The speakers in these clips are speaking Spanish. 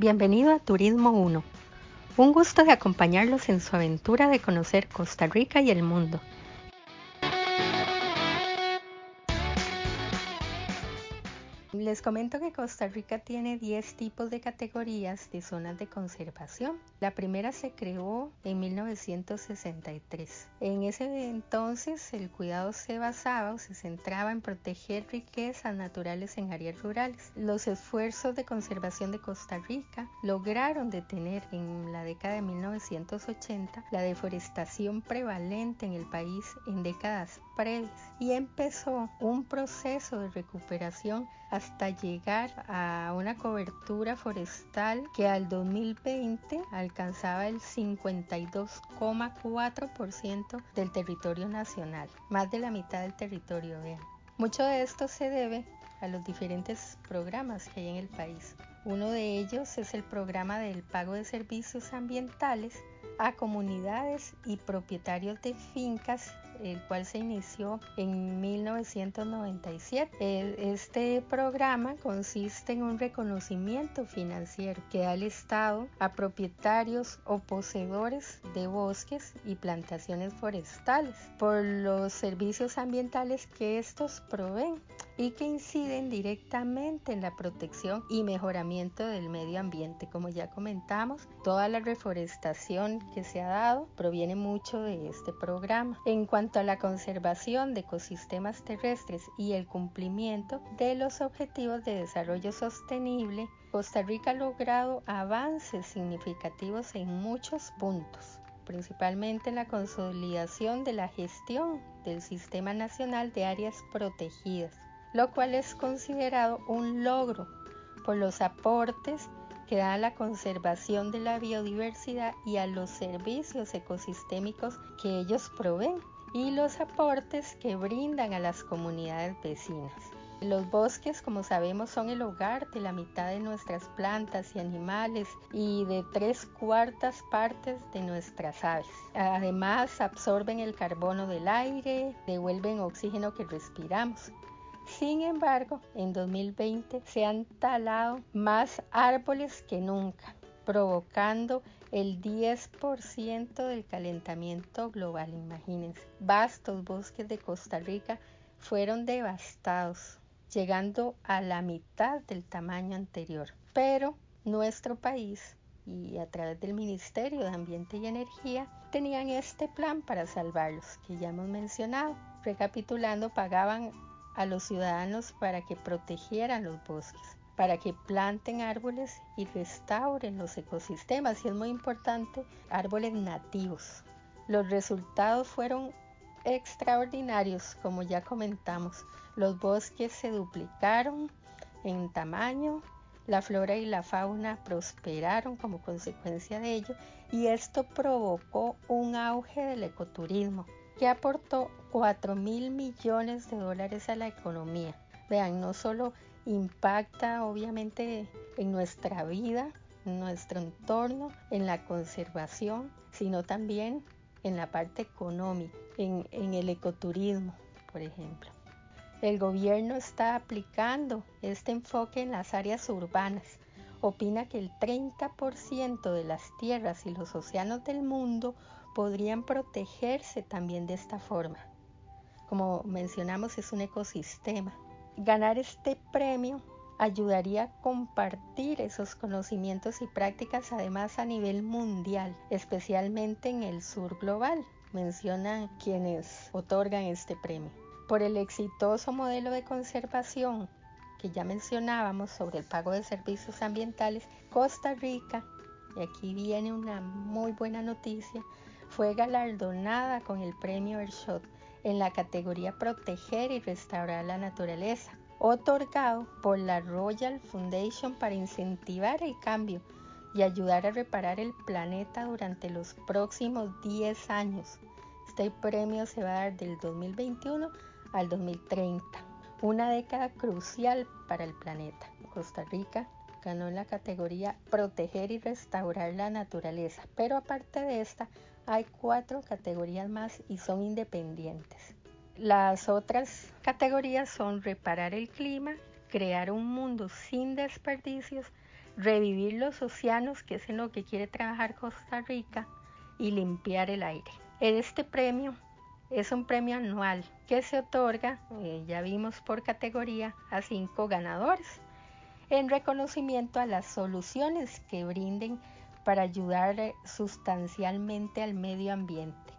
Bienvenido a Turismo 1. Un gusto de acompañarlos en su aventura de conocer Costa Rica y el mundo. Les comento que Costa Rica tiene 10 tipos de categorías de zonas de conservación. La primera se creó en 1963. En ese entonces el cuidado se basaba o se centraba en proteger riquezas naturales en áreas rurales. Los esfuerzos de conservación de Costa Rica lograron detener en la década de 1980 la deforestación prevalente en el país en décadas previas y empezó un proceso de recuperación hasta llegar a una cobertura forestal que al 2020 alcanzaba el 52,4% del territorio nacional, más de la mitad del territorio. Mucho de esto se debe a los diferentes programas que hay en el país. Uno de ellos es el programa del pago de servicios ambientales a comunidades y propietarios de fincas el cual se inició en 1997. Este programa consiste en un reconocimiento financiero que da el Estado a propietarios o poseedores de bosques y plantaciones forestales por los servicios ambientales que estos proveen y que inciden directamente en la protección y mejoramiento del medio ambiente. Como ya comentamos, toda la reforestación que se ha dado proviene mucho de este programa. En cuanto a la conservación de ecosistemas terrestres y el cumplimiento de los objetivos de desarrollo sostenible, Costa Rica ha logrado avances significativos en muchos puntos principalmente en la consolidación de la gestión del Sistema Nacional de Áreas Protegidas, lo cual es considerado un logro por los aportes que da a la conservación de la biodiversidad y a los servicios ecosistémicos que ellos proveen y los aportes que brindan a las comunidades vecinas. Los bosques, como sabemos, son el hogar de la mitad de nuestras plantas y animales y de tres cuartas partes de nuestras aves. Además, absorben el carbono del aire, devuelven oxígeno que respiramos. Sin embargo, en 2020 se han talado más árboles que nunca, provocando el 10% del calentamiento global. Imagínense, vastos bosques de Costa Rica fueron devastados, llegando a la mitad del tamaño anterior. Pero nuestro país y a través del Ministerio de Ambiente y Energía tenían este plan para salvarlos, que ya hemos mencionado. Recapitulando, pagaban a los ciudadanos para que protegieran los bosques, para que planten árboles y restauren los ecosistemas. Y es muy importante, árboles nativos. Los resultados fueron extraordinarios, como ya comentamos. Los bosques se duplicaron en tamaño, la flora y la fauna prosperaron como consecuencia de ello y esto provocó un auge del ecoturismo que aportó 4 mil millones de dólares a la economía. Vean, no solo impacta obviamente en nuestra vida, en nuestro entorno, en la conservación, sino también en la parte económica, en, en el ecoturismo, por ejemplo. El gobierno está aplicando este enfoque en las áreas urbanas. Opina que el 30% de las tierras y los océanos del mundo podrían protegerse también de esta forma. Como mencionamos, es un ecosistema. Ganar este premio ayudaría a compartir esos conocimientos y prácticas además a nivel mundial, especialmente en el sur global, mencionan quienes otorgan este premio. Por el exitoso modelo de conservación que ya mencionábamos sobre el pago de servicios ambientales, Costa Rica, y aquí viene una muy buena noticia, fue galardonada con el premio Earthshot en la categoría Proteger y Restaurar la Naturaleza, otorgado por la Royal Foundation para incentivar el cambio y ayudar a reparar el planeta durante los próximos 10 años. Este premio se va a dar del 2021 al 2030, una década crucial para el planeta. Costa Rica ganó en la categoría Proteger y Restaurar la Naturaleza, pero aparte de esta, hay cuatro categorías más y son independientes. Las otras categorías son reparar el clima, crear un mundo sin desperdicios, revivir los océanos, que es en lo que quiere trabajar Costa Rica, y limpiar el aire. Este premio es un premio anual que se otorga, eh, ya vimos por categoría, a cinco ganadores en reconocimiento a las soluciones que brinden para ayudar sustancialmente al medio ambiente.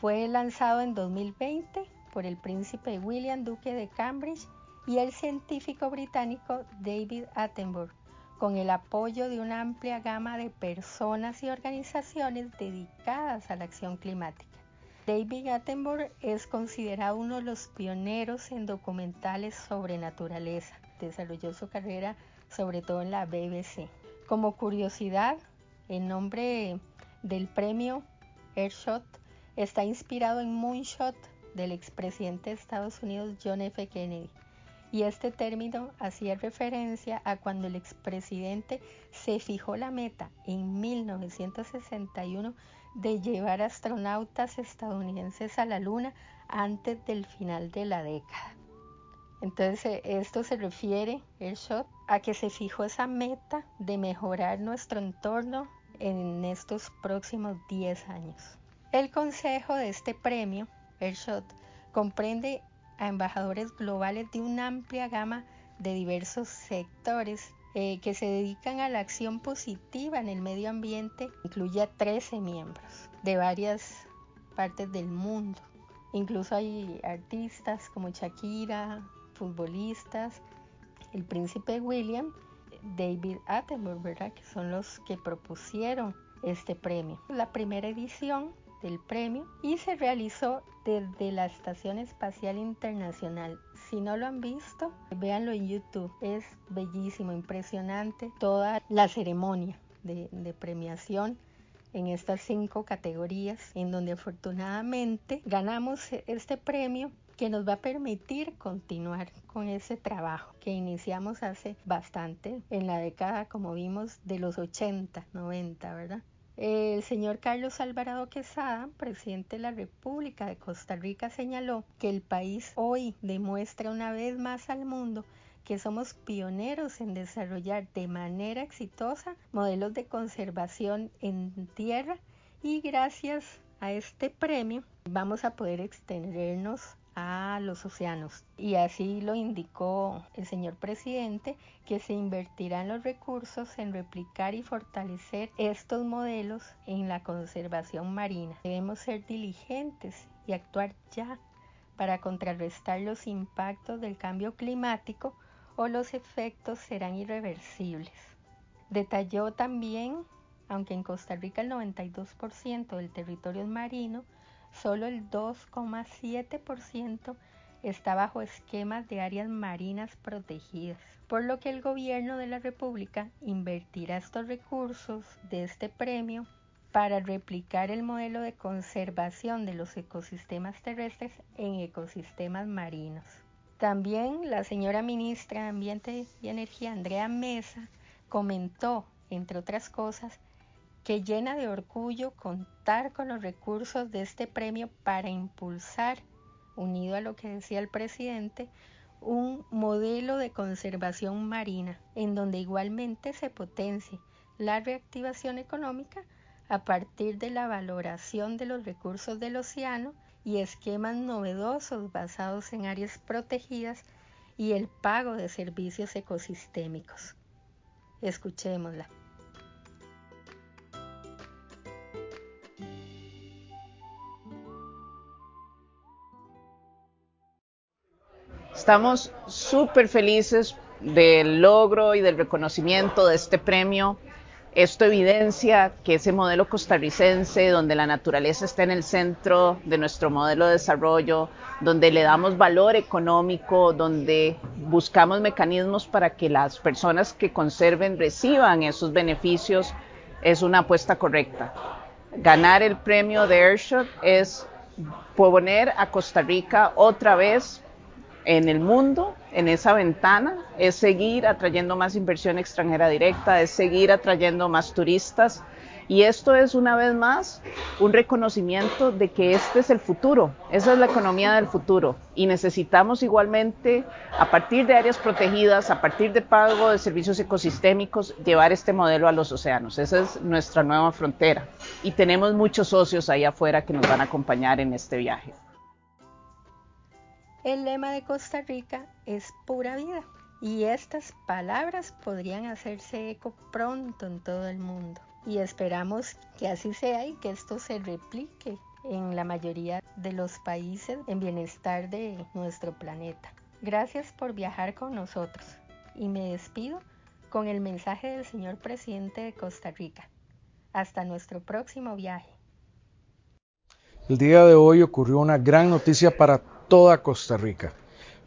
Fue lanzado en 2020 por el príncipe William Duque de Cambridge y el científico británico David Attenborough, con el apoyo de una amplia gama de personas y organizaciones dedicadas a la acción climática. David Attenborough es considerado uno de los pioneros en documentales sobre naturaleza. Desarrolló su carrera sobre todo en la BBC. Como curiosidad, el nombre del premio Airshot está inspirado en Moonshot del expresidente de Estados Unidos John F. Kennedy. Y este término hacía referencia a cuando el expresidente se fijó la meta en 1961 de llevar astronautas estadounidenses a la Luna antes del final de la década. Entonces esto se refiere, el shot, a que se fijó esa meta de mejorar nuestro entorno en estos próximos 10 años. El consejo de este premio, el shot, comprende a embajadores globales de una amplia gama de diversos sectores eh, que se dedican a la acción positiva en el medio ambiente. Incluye a 13 miembros de varias partes del mundo. Incluso hay artistas como Shakira, futbolistas, el príncipe William, David Attenborough, ¿verdad? que son los que propusieron este premio. La primera edición del premio y se realizó desde la Estación Espacial Internacional. Si no lo han visto, véanlo en YouTube. Es bellísimo, impresionante toda la ceremonia de, de premiación en estas cinco categorías, en donde afortunadamente ganamos este premio que nos va a permitir continuar con ese trabajo que iniciamos hace bastante, en la década, como vimos, de los 80, 90, ¿verdad? El señor Carlos Alvarado Quesada, presidente de la República de Costa Rica, señaló que el país hoy demuestra una vez más al mundo que somos pioneros en desarrollar de manera exitosa modelos de conservación en tierra y gracias a este premio vamos a poder extendernos a los océanos. Y así lo indicó el señor presidente, que se invertirán los recursos en replicar y fortalecer estos modelos en la conservación marina. Debemos ser diligentes y actuar ya para contrarrestar los impactos del cambio climático o los efectos serán irreversibles. Detalló también, aunque en Costa Rica el 92% del territorio es marino, solo el 2,7% está bajo esquemas de áreas marinas protegidas, por lo que el gobierno de la República invertirá estos recursos de este premio para replicar el modelo de conservación de los ecosistemas terrestres en ecosistemas marinos. También la señora ministra de Ambiente y Energía, Andrea Mesa, comentó, entre otras cosas, que llena de orgullo contar con los recursos de este premio para impulsar, unido a lo que decía el presidente, un modelo de conservación marina, en donde igualmente se potencie la reactivación económica a partir de la valoración de los recursos del océano y esquemas novedosos basados en áreas protegidas y el pago de servicios ecosistémicos. Escuchémosla. Estamos súper felices del logro y del reconocimiento de este premio. Esto evidencia que ese modelo costarricense, donde la naturaleza está en el centro de nuestro modelo de desarrollo, donde le damos valor económico, donde buscamos mecanismos para que las personas que conserven reciban esos beneficios, es una apuesta correcta. Ganar el premio de Airshot es poner a Costa Rica otra vez en el mundo, en esa ventana, es seguir atrayendo más inversión extranjera directa, es seguir atrayendo más turistas, Y esto es una vez más un reconocimiento de que este es el futuro, esa es la economía del futuro y necesitamos igualmente a partir de áreas protegidas, a partir de pago de servicios ecosistémicos, llevar este modelo a los océanos. Esa es nuestra nueva frontera y tenemos muchos socios ahí afuera que nos van a acompañar en este viaje. El lema de Costa Rica es pura vida y estas palabras podrían hacerse eco pronto en todo el mundo. Y esperamos que así sea y que esto se replique en la mayoría de los países en bienestar de nuestro planeta. Gracias por viajar con nosotros y me despido con el mensaje del señor presidente de Costa Rica. Hasta nuestro próximo viaje. El día de hoy ocurrió una gran noticia para toda Costa Rica.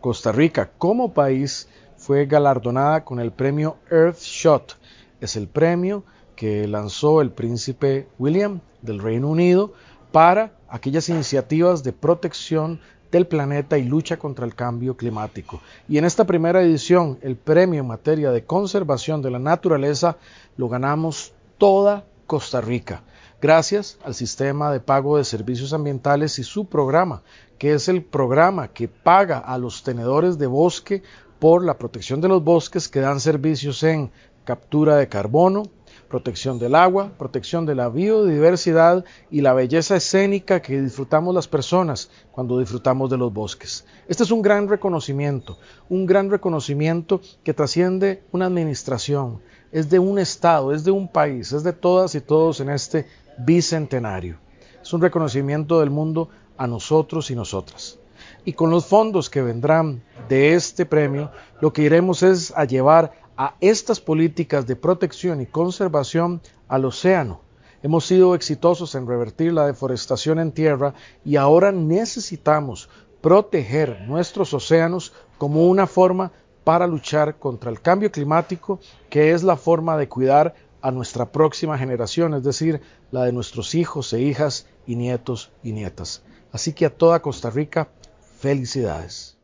Costa Rica como país fue galardonada con el premio Earthshot. Es el premio que lanzó el príncipe William del Reino Unido para aquellas iniciativas de protección del planeta y lucha contra el cambio climático. Y en esta primera edición, el premio en materia de conservación de la naturaleza lo ganamos toda Costa Rica, gracias al sistema de pago de servicios ambientales y su programa, que es el programa que paga a los tenedores de bosque por la protección de los bosques que dan servicios en captura de carbono, protección del agua, protección de la biodiversidad y la belleza escénica que disfrutamos las personas cuando disfrutamos de los bosques. Este es un gran reconocimiento, un gran reconocimiento que trasciende una administración, es de un Estado, es de un país, es de todas y todos en este bicentenario. Es un reconocimiento del mundo a nosotros y nosotras. Y con los fondos que vendrán de este premio, lo que iremos es a llevar a estas políticas de protección y conservación al océano. Hemos sido exitosos en revertir la deforestación en tierra y ahora necesitamos proteger nuestros océanos como una forma para luchar contra el cambio climático, que es la forma de cuidar a nuestra próxima generación, es decir, la de nuestros hijos e hijas y nietos y nietas. Así que a toda Costa Rica, felicidades.